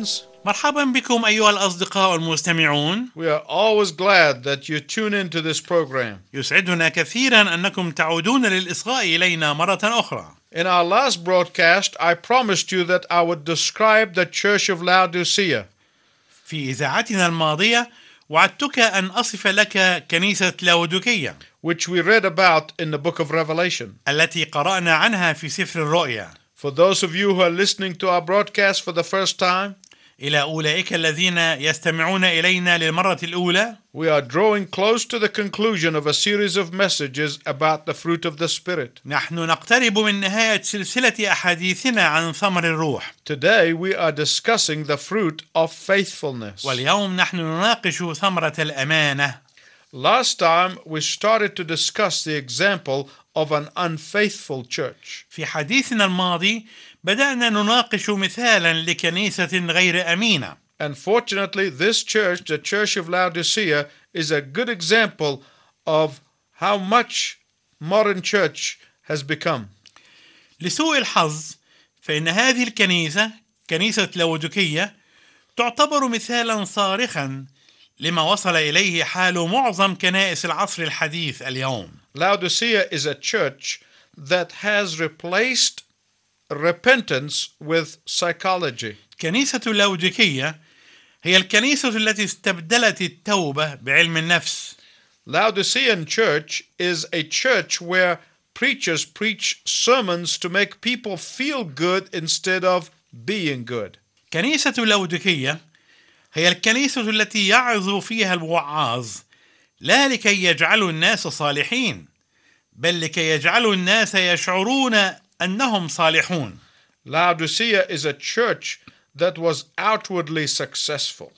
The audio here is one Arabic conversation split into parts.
friends. مرحبا بكم أيها الأصدقاء المستمعون We are always glad that you tune into this program. يسعدنا كثيرا أنكم تعودون للإصغاء إلينا مرة أخرى In our last broadcast, I promised you that I would describe the Church of Laodicea. في إذاعتنا الماضية وعدتك أن أصف لك كنيسة لاودوكية which we read about in the book of Revelation. التي قرأنا عنها في سفر الرؤيا For those of you who are listening to our broadcast for the first time, إلى أولئك الذين يستمعون إلينا للمرة الأولى we are drawing close to the conclusion of a series of messages about the fruit of the Spirit. نحن نقترب من نهاية سلسلة أحاديثنا عن ثمر الروح Today, we are discussing the fruit of faithfulness. واليوم نحن نناقش ثمرة الأمانة Last time, we started to discuss the example of an unfaithful church. في حديثنا الماضي بدأنا نناقش مثالا لكنيسة غير أمينة Unfortunately, this church, the Church of Laodicea, is a good example of how much modern church has become. لسوء الحظ فإن هذه الكنيسة كنيسة لاودوكية تعتبر مثالا صارخا لما وصل إليه حال معظم كنائس العصر الحديث اليوم Laodicea is a church that has replaced repentance with psychology. كنيسة لاودوكية هي الكنيسة التي استبدلت التوبة بعلم النفس Laodicean church is a church where preachers preach sermons to make people feel good instead of being good. كنيسة لاودوكية هي الكنيسة التي يعظ فيها الوعاظ لا لكي يجعلوا الناس صالحين بل لكي يجعلوا الناس يشعرون أنهم صالحون Laodicea is a church that was outwardly successful.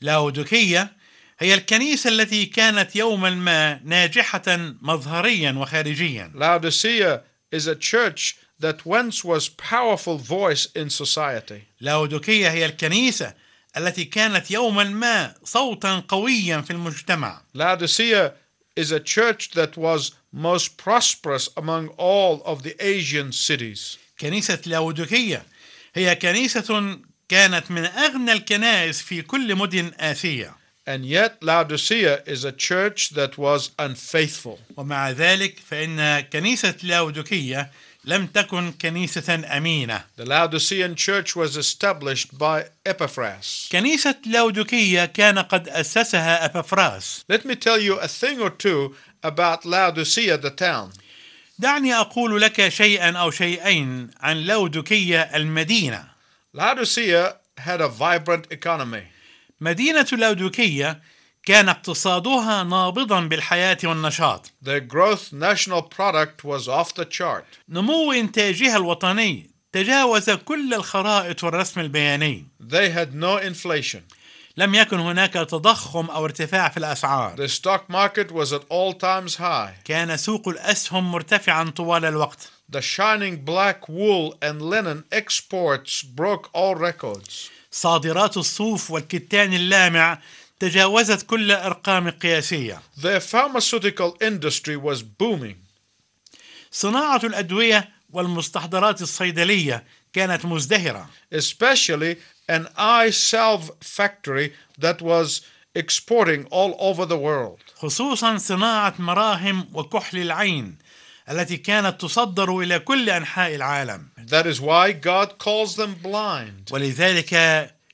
لاودوكية هي الكنيسة التي كانت يوما ما ناجحة مظهريا وخارجيا Laodicea is a church that once was powerful voice in society. لاودوكية هي الكنيسة التي كانت يوما ما صوتا قويا في المجتمع Laodicea is a church that was most prosperous among all of the Asian cities. كنيسة لاودوكية هي كنيسة كانت من أغنى الكنائس في كل مدن آسيا And yet Laodicea is a church that was unfaithful. ومع ذلك فإن كنيسة لاودوكية لم تكن كنيسة أمينة The Laodicean church was established by Epaphras. كنيسة لاودوكية كان قد أسسها أبافراس Let me tell you a thing or two about Laodicea, the town. دعني أقول لك شيئا أو شيئين عن لاودوكية المدينة Laodicea had a vibrant economy. مدينة لاودوكية كان اقتصادها نابضا بالحياة والنشاط Their gross national product was off the chart. نمو إنتاجها الوطني تجاوز كل الخرائط والرسم البياني They had no inflation. لم يكن هناك تضخم أو ارتفاع في الأسعار The stock market was at all times high. كان سوق الأسهم مرتفعا طوال الوقت The shining black wool and linen exports broke all records. صادرات الصوف والكتان اللامع تجاوزت كل الأرقام القياسية Their pharmaceutical industry was booming. صناعة الأدوية والمستحضرات الصيدلية كانت مزدهرة especially an eye salve factory that was exporting all over the world. خصوصا صناعة مراهم وكحل العين التي كانت تصدر إلى كل أنحاء العالم That is why God calls them blind. ولذلك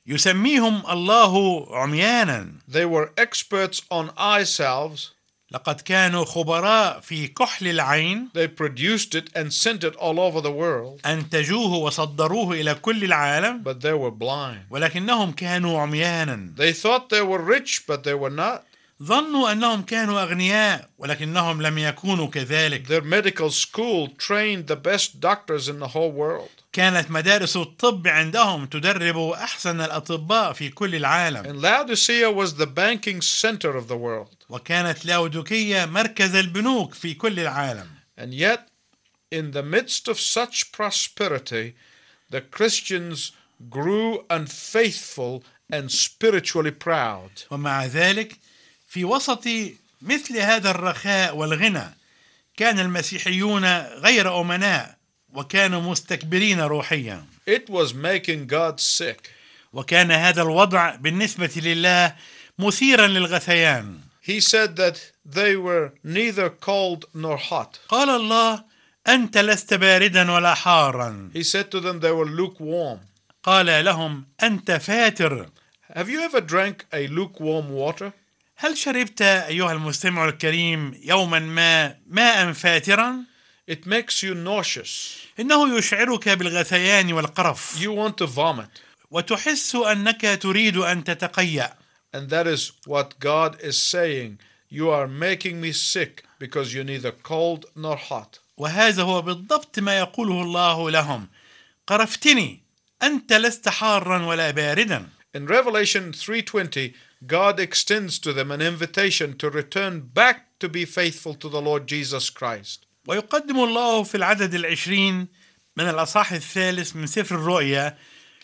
يسميهم الله عميانا They were experts on eye salves, لقد كانوا خبراء في كحل العين They produced it and sent it all over the world, أنتجوه وصدروه إلى كل العالم but they were blind. ولكنهم كانوا عميانا They thought they were rich, but they were not. ظنوا أنهم كانوا أغنياء ولكنهم لم يكونوا كذلك Their medical school trained the best doctors in the whole world. كانت مدارس الطب عندهم تدرب أحسن الأطباء في كل العالم And Laodicea was the banking center of the world. وكانت لاودوكية مركز البنوك في كل العالم And yet, in the midst of such prosperity, the Christians grew unfaithful and spiritually proud. ومع ذلك في وسط مثل هذا الرخاء والغنى كان المسيحيون غير أمناء وكانوا مستكبرين روحيا It was making God sick. وكان هذا الوضع بالنسبة لله مثيرا للغثيان He said that they were neither cold nor hot. قال الله أنت لست باردا ولا حارا He said to them they were lukewarm. قال لهم أنت فاتر Have you ever drank a lukewarm water? هل شربت أيها المستمع الكريم يوما ما ماء فاترا؟ It makes you nauseous. إنه يشعرك بالغثيان والقرف You want to vomit. وتحس أنك تريد أن تتقيأ And that is what God is saying. You are making me sick because you're neither cold nor hot. وهذا هو بالضبط ما يقوله الله لهم قرفتني أنت لست حارا ولا باردا In Revelation 3:20, God extends to them an invitation to return back to be faithful to the Lord Jesus Christ. ويقدم الله في العدد العشرين من الأصحاح الثالث من سفر الرؤيا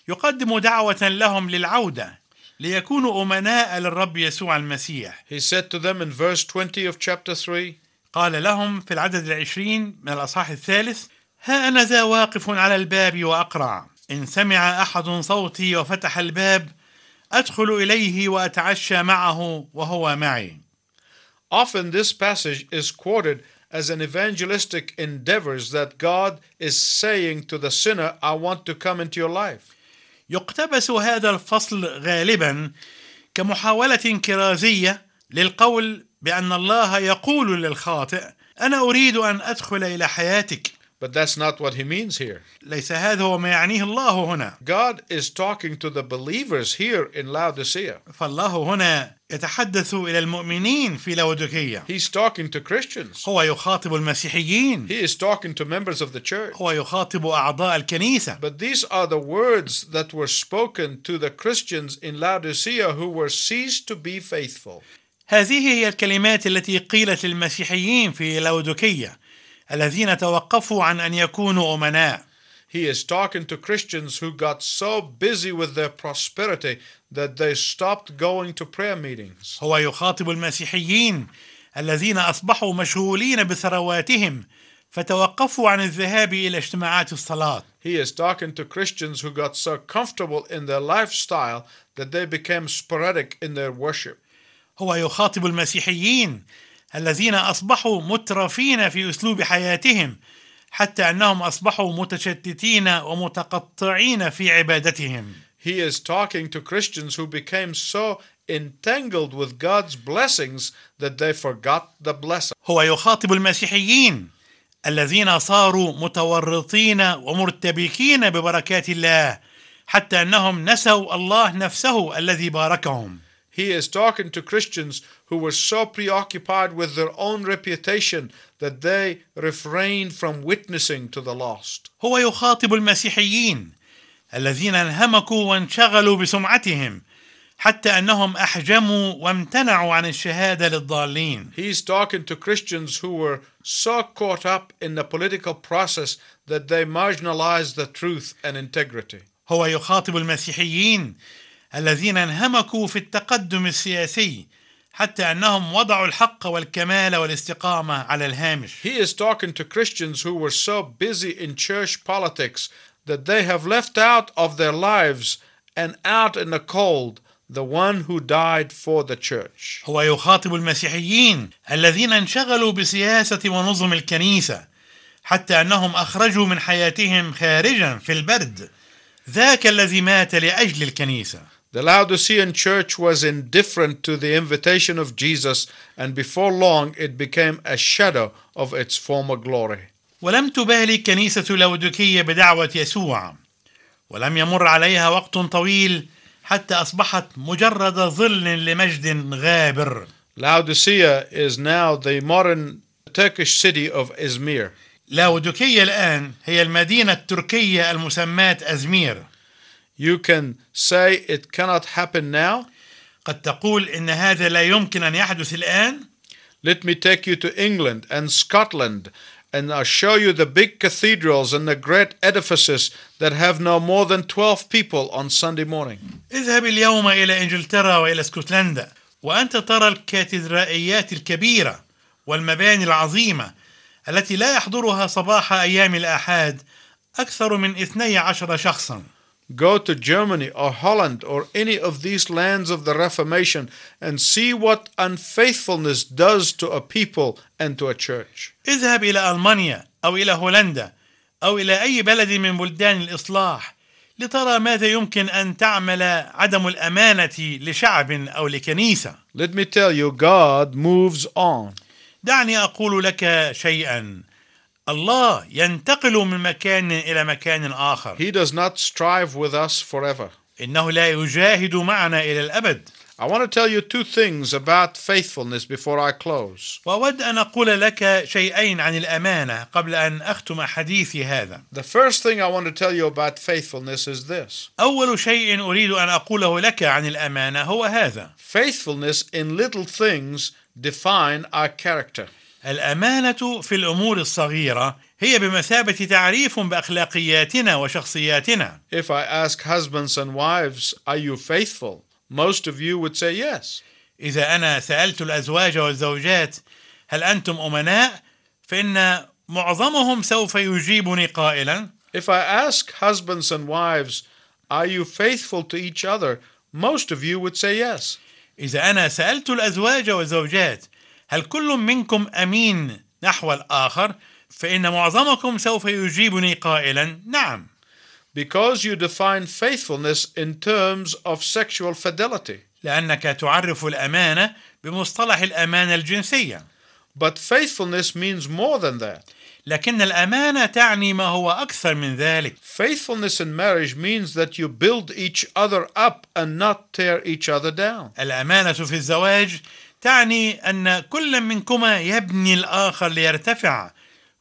يقدم دعوة لهم للعودة ليكونوا أمناء للرب يسوع المسيح. He said to them in verse 20 of chapter 3, قال لهم في العدد العشرين من الأصحاح الثالث ها أنا ذا واقف على الباب وأقرع إن سمع أحد صوتي وفتح الباب أدخل إليه وأتعشى معه وهو معي. Often this passage is quoted as an evangelistic endeavors that God is saying to the sinner, I want to come into your life. يقتبس هذا الفصل غالبا كمحاولة كرازية للقول بأن الله يقول للخاطئ أنا أريد أن أدخل إلى حياتك But that's not what he means here. ليس هذا هو ما يعنيه الله هنا God is talking to the believers here in Laodicea. فالله هنا يتحدث إلى المؤمنين في لودوكية He's talking to Christians. هو يخاطب المسيحيين He is talking to members of the church. هو يخاطب أعضاء الكنيسة But these are the words that were spoken to the Christians in Laodicea who were ceased to be faithful. هذه هي الكلمات التي قيلت للمسيحيين في لودوكية الذين توقفوا عن أن يكونوا أمناء He is talking to Christians who got so busy with their prosperity that they stopped going to prayer meetings. هو يخاطب المسيحيين الذين أصبحوا مشغولين بثرواتهم فتوقفوا عن الذهاب إلى اجتماعات الصلاة He is talking to Christians who got so comfortable in their lifestyle that they became sporadic in their worship. هو يخاطب المسيحيين الذين أصبحوا مترفين في أسلوب حياتهم حتى أنهم أصبحوا متشتتين ومتقطعين في عبادتهم He is talking to Christians who became so entangled with God's blessings that they forgot the blessing. هو يخاطب المسيحيين الذين صاروا متورطين ومرتبكين ببركات الله حتى أنهم نسوا الله نفسه الذي باركهم He is talking to Christians who were so preoccupied with their own reputation that they refrained from witnessing to the lost. هو يخاطب المسيحيين الذين انهمكوا وانشغلوا بسمعتهم حتى انهم احجموا وامتنعوا عن الشهاده للضالين He's talking to Christians who were so caught up in the political process that they marginalized the truth and integrity. هو يخاطب المسيحيين الذين انهمكوا في التقدم السياسي حتى أنهم وضعوا الحق والكمال والاستقامة على الهامش. He is talking to Christians who were so busy in church politics that they have left out of their lives and out in the cold the one who died for the church. هو يخاطب المسيحيين الذين انشغلوا بسياسه ونظم الكنيسة حتى أنهم أخرجوا من حياتهم خارجا في البرد. ذاك الذي مات لأجل الكنيسة. The Laodicean church was indifferent to the invitation of Jesus, and before long it became a shadow of its former glory. ولم تبالي كنيسة لودكية بدعوة يسوع ولم يمر عليها وقت طويل حتى أصبحت مجرد ظل لمجد غابر Laodicea is now the modern Turkish city of Izmir. لاودكية الآن هي المدينة التركية المسماة أزمير You can say it cannot happen now. قد تقول إن هذا لا يمكن أن يحدث الآن Let me take you to England and Scotland, and I'll show you the big cathedrals and the great edifices that have no more than 12 people on Sunday morning. اذهب اليوم إلى إنجلترا وإلى اسكتلندا وأنت ترى الكاتدرائيات الكبيرة والمباني العظيمة التي لا يحضرها صباح أيام الآحاد أكثر من 12 شخصا Go to Germany or Holland or any of these lands of the Reformation and see what unfaithfulness does to a people and to a church. اذهب إلى ألمانيا أو إلى هولندا أو إلى أي بلد من بلدان الإصلاح لترى ماذا يمكن أن تعمل عدم الأمانة لشعب أو لكنيسة Let me tell you, God moves on. دعني أقول لك شيئا الله ينتقل من مكان إلى مكان آخر He does not strive with us forever. إنه لا يجاهد معنا إلى الأبد I want to tell you two things about faithfulness before I close. وأود أن أقول لك شيئين عن الأمانة قبل أن أختم حديثي هذا The first thing I want to tell you about faithfulness is this أول شيء أريد أن أقوله لك عن الأمانة هو هذا faithfulness in little things define our character. الأمانة في الأمور الصغيرة هي بمثابة تعريف بأخلاقياتنا وشخصياتنا If I ask husbands and wives, Are you faithful? Most of you would say yes. إذا أنا سألت الأزواج والزوجات هل أنتم أمناء؟ فإن معظمهم سوف يجيبني قائلا If I ask husbands and wives, Are you faithful to each other? Most of you would say yes. إذا أنا سألت الأزواج والزوجات هل كل منكم أمين نحو الآخر؟ فإن معظمكم سوف يجيبني قائلا نعم Because you define faithfulness in terms of sexual fidelity. لأنك تعرف الأمانة بمصطلح الأمانة الجنسية But faithfulness means more than that. لكن الأمانة تعني ما هو أكثر من ذلك Faithfulness in marriage means that you build each other up and not tear each other down. الأمانة في الزواج تعني أن كل منكما يبني الآخر ليرتفع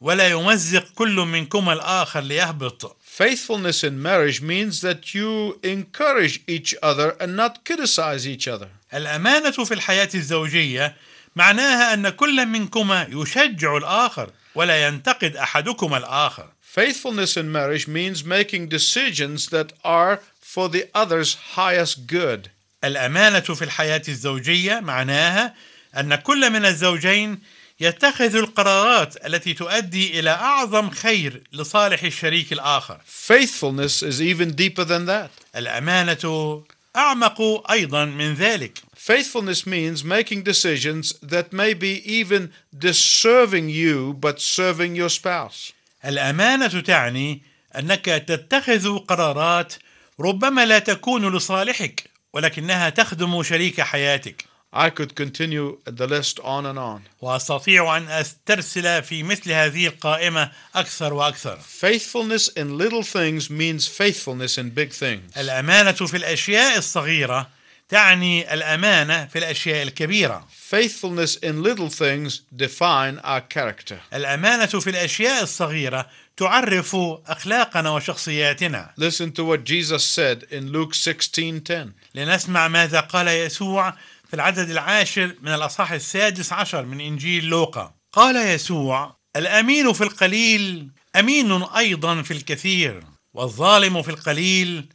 ولا يمزق كل منكما الآخر ليهبط Faithfulness in marriage means that you encourage each other and not criticize each other. الأمانة في الحياة الزوجية معناها أن كل منكما يشجع الآخر ولا ينتقد أحدكما الآخر Faithfulness in marriage means making decisions that are for the other's highest good. الأمانة في الحياة الزوجية معناها أن كل من الزوجين يتخذ القرارات التي تؤدي إلى أعظم خير لصالح الشريك الآخر Faithfulness is even deeper than that. الأمانة أعمق أيضا من ذلك Faithfulness means making decisions that may be even deserving you but serving your spouse. الأمانة تعني أنك تتخذ قرارات ربما لا تكون لصالحك ولكنها تخدم شريك حياتك I could continue the list on and on. وأستطيع أن أسترسل في مثل هذه القائمة أكثر وأكثر Faithfulness in little things means faithfulness in big things. الأمانة في الأشياء الصغيرة تعني الأمانة في الأشياء الكبيرة Faithfulness in little things define our character. الأمانة في الأشياء الصغيرة تعرف أخلاقنا وشخصياتنا Listen to what Jesus said in Luke 16:10. لنسمع ماذا قال يسوع في العدد العاشر من الأصحاح السادس عشر من إنجيل لوقا قال يسوع الأمين في القليل أمين أيضا في الكثير والظالم في القليل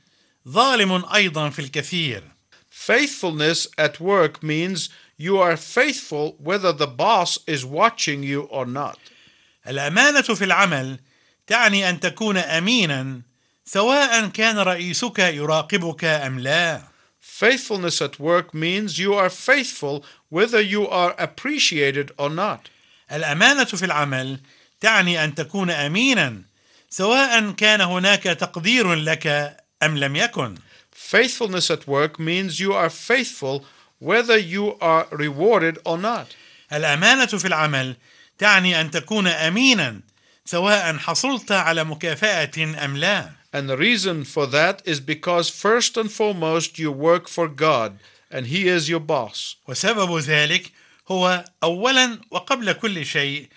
ظالم أيضا في الكثير Faithfulness at work means you are faithful whether the boss is watching you or not. الأمانة في العمل تعني أن تكون أمينا سواء كان رئيسك يراقبك أم لا Faithfulness at work means you are faithful whether you are appreciated or not. الأمانة في العمل تعني أن تكون أمينا سواء كان هناك تقدير لك أم لم يكن Faithfulness at work means you are faithful whether you are rewarded or not. الأمانة في العمل تعني أن تكون أمينا سواء حصلت على مكافأة أم لا And the reason for that is because first and foremost you work for God and He is your boss. وسبب ذلك هو أولا وقبل كل شيء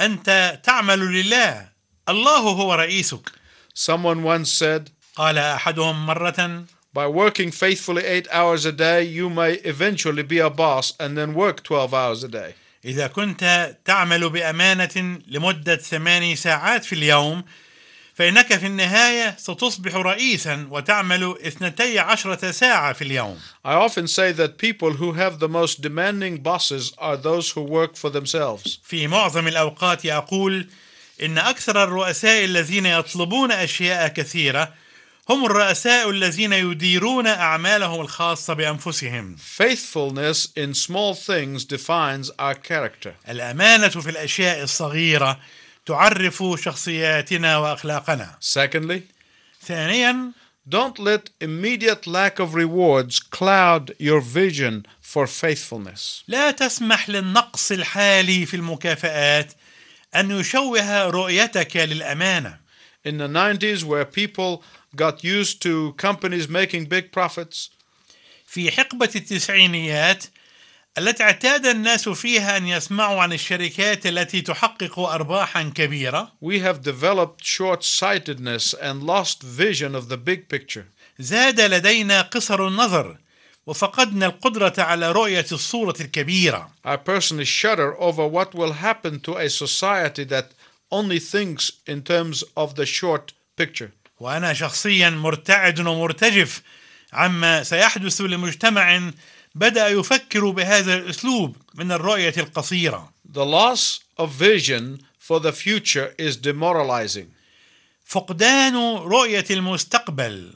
أنت تعمل لله الله هو رئيسك Someone once said, قال أحدهم مرة By working faithfully eight hours a day, you may eventually be a boss and then work 12 hours a day. إذا كنت تعمل بأمانة لمدة ثماني ساعات في اليوم فإنك في النهاية ستصبح رئيسا وتعمل اثنتي عشرة ساعة في اليوم I often say that people who have the most demanding bosses are those who work for themselves. في معظم الأوقات أقول إن أكثر الرؤساء الذين يطلبون أشياء كثيرة هم الرؤساء الذين يديرون أعمالهم الخاصة بأنفسهم Faithfulness in small things defines our character. الأمانة في الأشياء الصغيرة تعرف شخصياتنا وأخلاقنا Secondly, ثانيا don't let immediate lack of rewards cloud your vision for faithfulness. لا تسمح للنقص الحالي في المكافآت أن يشوه رؤيتك للأمانة In the 90s, where people got used to companies making big profits, في حقبة التسعينيات التي اعتاد الناس فيها أن يسمعوا عن الشركات التي تحقق أرباحا كبيرة we have developed short sightedness and lost vision of the big picture. زاد لدينا قصر النظر وفقدنا القدرة على رؤية الصورة الكبيرة I personally shudder over what will happen to a society that only thinks in terms of the short picture. وأنا شخصيا مرتعد ومرتجف عما سيحدث لمجتمع بدأ يفكر بهذا الأسلوب من الرؤية القصيرة The loss of vision for the future is demoralizing. فقدان رؤية المستقبل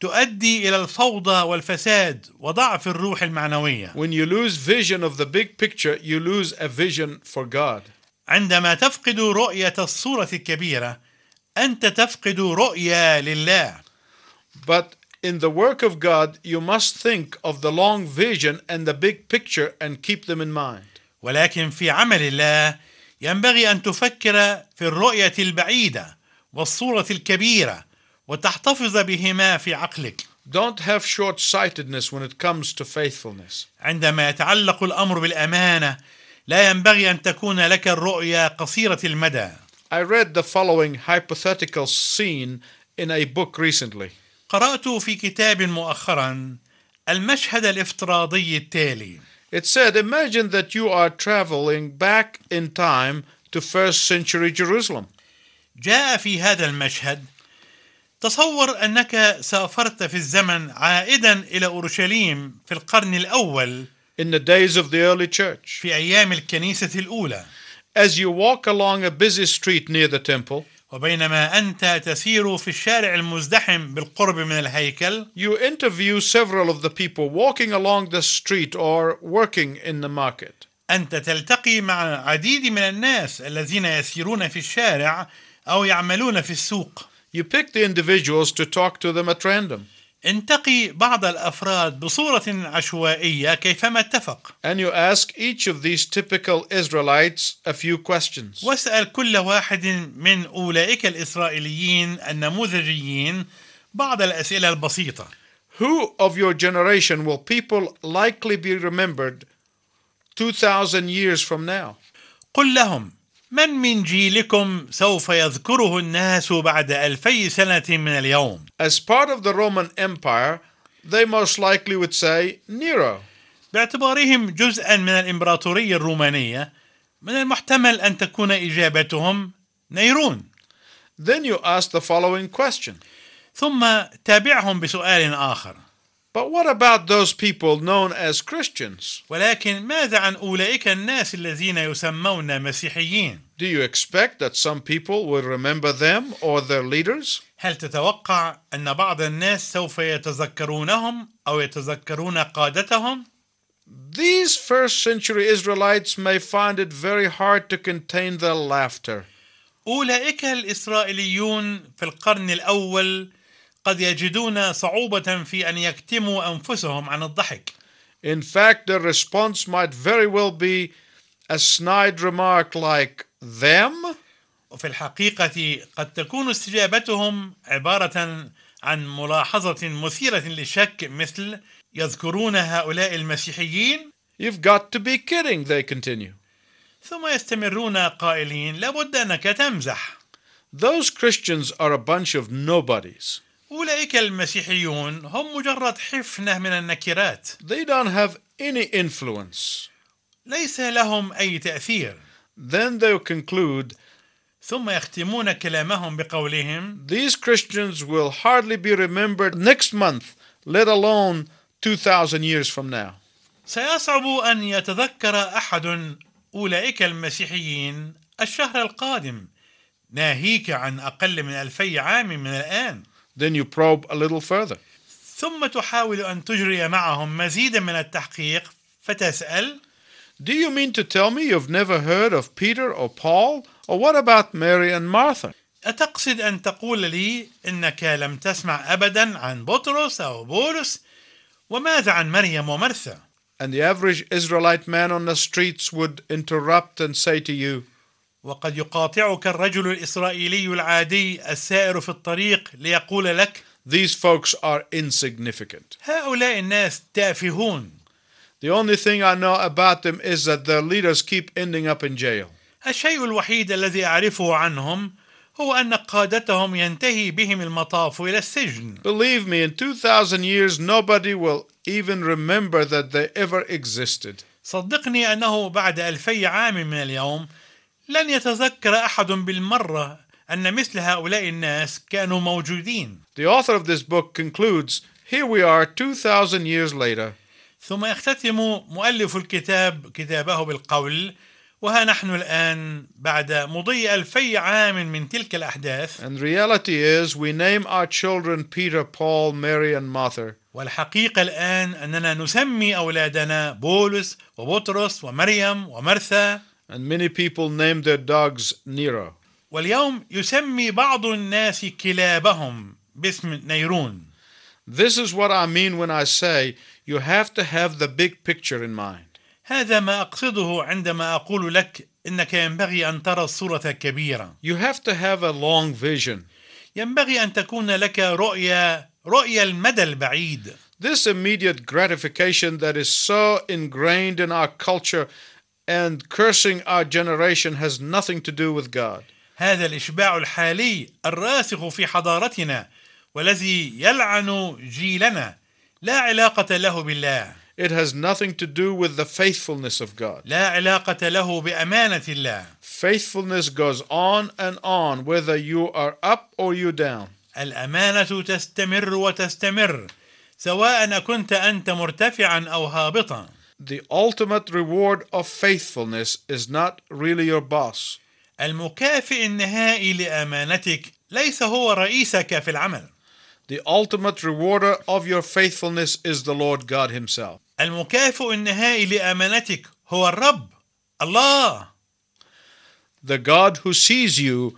تؤدي إلى الفوضى والفساد وضعف الروح المعنوية When you lose vision of the big picture, you lose a vision for God. عندما تفقد رؤية الصورة الكبيرة أنت تفقد رؤية لله But in the work of God, you must think of the long vision and the big picture and keep them in mind. ولكن في عمل الله ينبغي أن تفكر في الرؤية البعيدة والصورة الكبيرة وتحتفظ بهما في عقلك Don't have short sightedness when it comes to faithfulness. عندما يتعلق الأمر بالأمانة لا ينبغي أن تكون لك الرؤية قصيرة المدى I read the following hypothetical scene in a book recently. قرأت في كتاب مؤخرا المشهد الافتراضي التالي It said, Imagine that you are traveling back in time to first century Jerusalem. جاء في هذا المشهد تصور أنك سافرت في الزمن عائدا إلى أورشليم في القرن الأول in the days of the early church. في أيام الكنيسة الأولى As you walk along a busy street near the temple, وبينما أنت تسير في الشارع المزدحم بالقرب من الهيكل you interview several of the people walking along the street or working in the market. أنت تلتقي مع عديد من الناس الذين يسيرون في الشارع أو يعملون في السوق You pick the individuals to talk to them at random, انتقي بعض الأفراد بصورة عشوائية كيفما اتفق and you ask each of these typical Israelites a few questions. واسأل كل واحد من أولئك الإسرائيليين النموذجيين بعض الأسئلة البسيطة Who of your generation will people likely be remembered 2,000 years from now? قل لهم من من جيلكم سوف يذكره الناس بعد ألفي سنة من اليوم؟ As part of the Roman Empire, they most likely would say Nero. باعتبارهم جزءا من الإمبراطورية الرومانية من المحتمل أن تكون إجابتهم نيرون. Then you ask the following question. ثم تابعهم بسؤال آخر. But what about those people known as Christians? ولكن ماذا عن أولئك الناس الذين يسمون مسيحيين Do you expect that some people will remember them or their leaders? هل تتوقع أن بعض الناس سوف يتذكرونهم أو يتذكرون قادتهم؟ These first century Israelites may find it very hard to contain their laughter. أولئك الإسرائيليون في القرن الأول قد يجدون صعوبة في أن يكتموا أنفسهم عن الضحك In fact, their response might very well be a snide remark like, Them? وفي الحقيقة قد تكون استجابتهم عبارة عن ملاحظة مثيرة للشك مثل يذكرون هؤلاء المسيحيين You've got to be kidding, they continue. ثم يستمرون قائلين لابد أنك تمزح Those Christians are a bunch of nobodies. أولئك المسيحيون هم مجرد حفنة من النكرات They don't have any influence. ليس لهم أي تأثير Then they'll conclude ثم يختمون كلامهم بقولهم these Christians will hardly be remembered next month, let alone 2,000 years from now. سيصعب أن يتذكر أحد أولئك المسيحيين الشهر القادم ناهيك عن أقل من ألفي عام من الآن Then you probe a little further. ثم تحاول أن تجري معهم مزيدا من التحقيق فتسأل Do you mean to tell me you've never heard of Peter or Paul? Or what about Mary and Martha? أتقصد أن تقول لي إنك لم تسمع أبدا عن بطرس أو بولس وماذا عن مريم ومرثى And the average Israelite man on the streets would interrupt and say to you, وقد يقاطعك الرجل الإسرائيلي العادي السائر في الطريق ليقول لك These folks are insignificant. هؤلاء الناس تافهون The only thing I know about them is that their leaders keep ending up in jail. الشيء الوحيد الذي أعرفه عنهم هو أن قادتهم ينتهي بهم المطاف إلى السجن Believe me, in 2,000 years, nobody will even remember that they ever existed. صدقني أنه بعد ألفي عام من اليوم لن يتذكر أحد بالمرة أن مثل هؤلاء الناس كانوا موجودين. The author of this book concludes Here we are 2,000 years later, ثم يختتم مؤلف الكتاب كتابه بالقول وها نحن الآن بعد مضي ألفي عام من تلك الأحداث. And reality is we name our children Peter, Paul, Mary, and Martha. والحقيقة الآن أننا نسمي أولادنا بولس وبطرس ومريم ومرثا. And many people name their dogs Nero. واليوم يسمي بعض الناس كلابهم باسم نيرون This is what I mean when I say you have to have the big picture in mind. هذا ما أقصده عندما أقول لك إنك ينبغي أن ترى الصورة الكبيرة You have to have a long vision. ينبغي أن تكون لك رؤية رؤية المدى البعيد This immediate gratification that is so ingrained in our culture and cursing our generation has nothing to do with God. هذا الإشباع الحالي الراسخ في حضارتنا والذي يلعن جيلنا لا علاقة له بالله It has nothing to do with the faithfulness of God. لا علاقة له بأمانة الله Faithfulness goes on and on whether you are up or you down. الأمانة تستمر وتستمر سواء كنت أنت مرتفعا أو هابطا The ultimate reward of faithfulness is not really your boss. المكافئ النهائي لأمانتك ليس هو رئيسك في العمل The ultimate rewarder of your faithfulness is the Lord God Himself. المكافئ النهائي لأمانتك هو الرب الله The God who sees you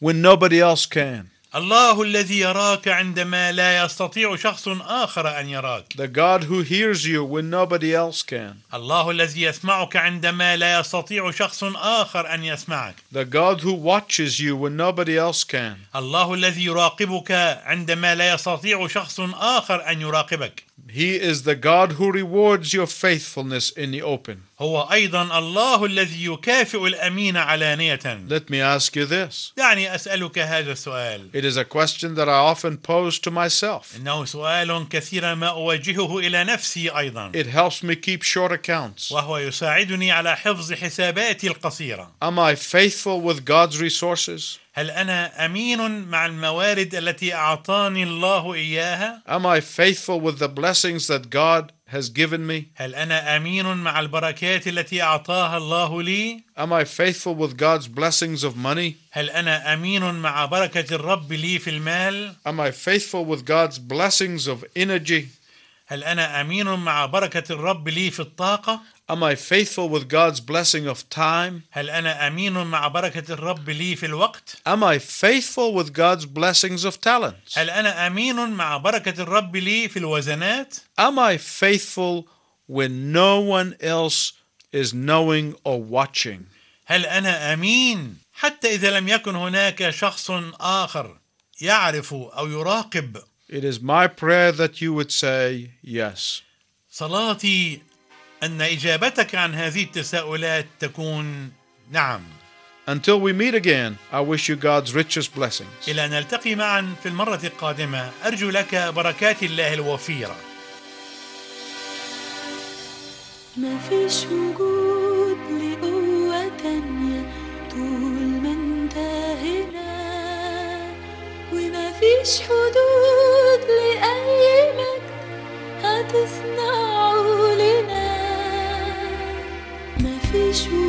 when nobody else can. الله الذي يراك عندما لا يستطيع شخص آخر أن يراك The God who hears you when nobody else can. الله الذي يسمعك عندما لا يستطيع شخص آخر أن يسمعك The God who watches you when nobody else can. الله الذي يراقبك عندما لا يستطيع شخص آخر أن يراقبك He is the God who rewards your faithfulness in the open. هو أيضا الله الذي يكافئ الأمين علانية Let me ask you this. دعني أسألك هذا السؤال It is a question that I often pose to myself. إنه سؤال كثيرا ما أوجهه إلى نفسي أيضا It helps me keep short accounts. وهو يساعدني على حفظ حساباتي القصيرة Am I faithful with God's resources? هل أنا أمين مع الموارد التي أعطاني الله إياها؟ Am I faithful with the blessings that God has given me? هل أنا أمين مع البركات التي أعطاها الله لي؟ Am I faithful with God's blessings of money? هل أنا أمين مع بركة الرب لي في المال؟ Am I faithful with God's blessings of energy? هل أنا أمين مع بركة الرب لي في الطاقة؟ Am I faithful with God's blessing of time? هل أنا أمين مع بركة الرب لي في الوقت؟ Am I faithful with God's blessings of talents? هل أنا أمين مع بركة الرب لي في الوزنات؟ Am I faithful when no one else is knowing or watching? هل أنا أمين حتى إذا لم يكن هناك شخص آخر يعرف أو يراقب؟ It is my prayer that you would say yes. صلاتي أن إجابتك عن هذه التساؤلات تكون نعم. Until we meet again, I wish you God's richest blessings. إلى أن نلتقي معا في المرة القادمة أرجو لك بركات الله الوفيرة. ما فيش وجود لقوة تانية طول ما انت هنا وما فيش حدود لأي مجد هتصنعه لنا ما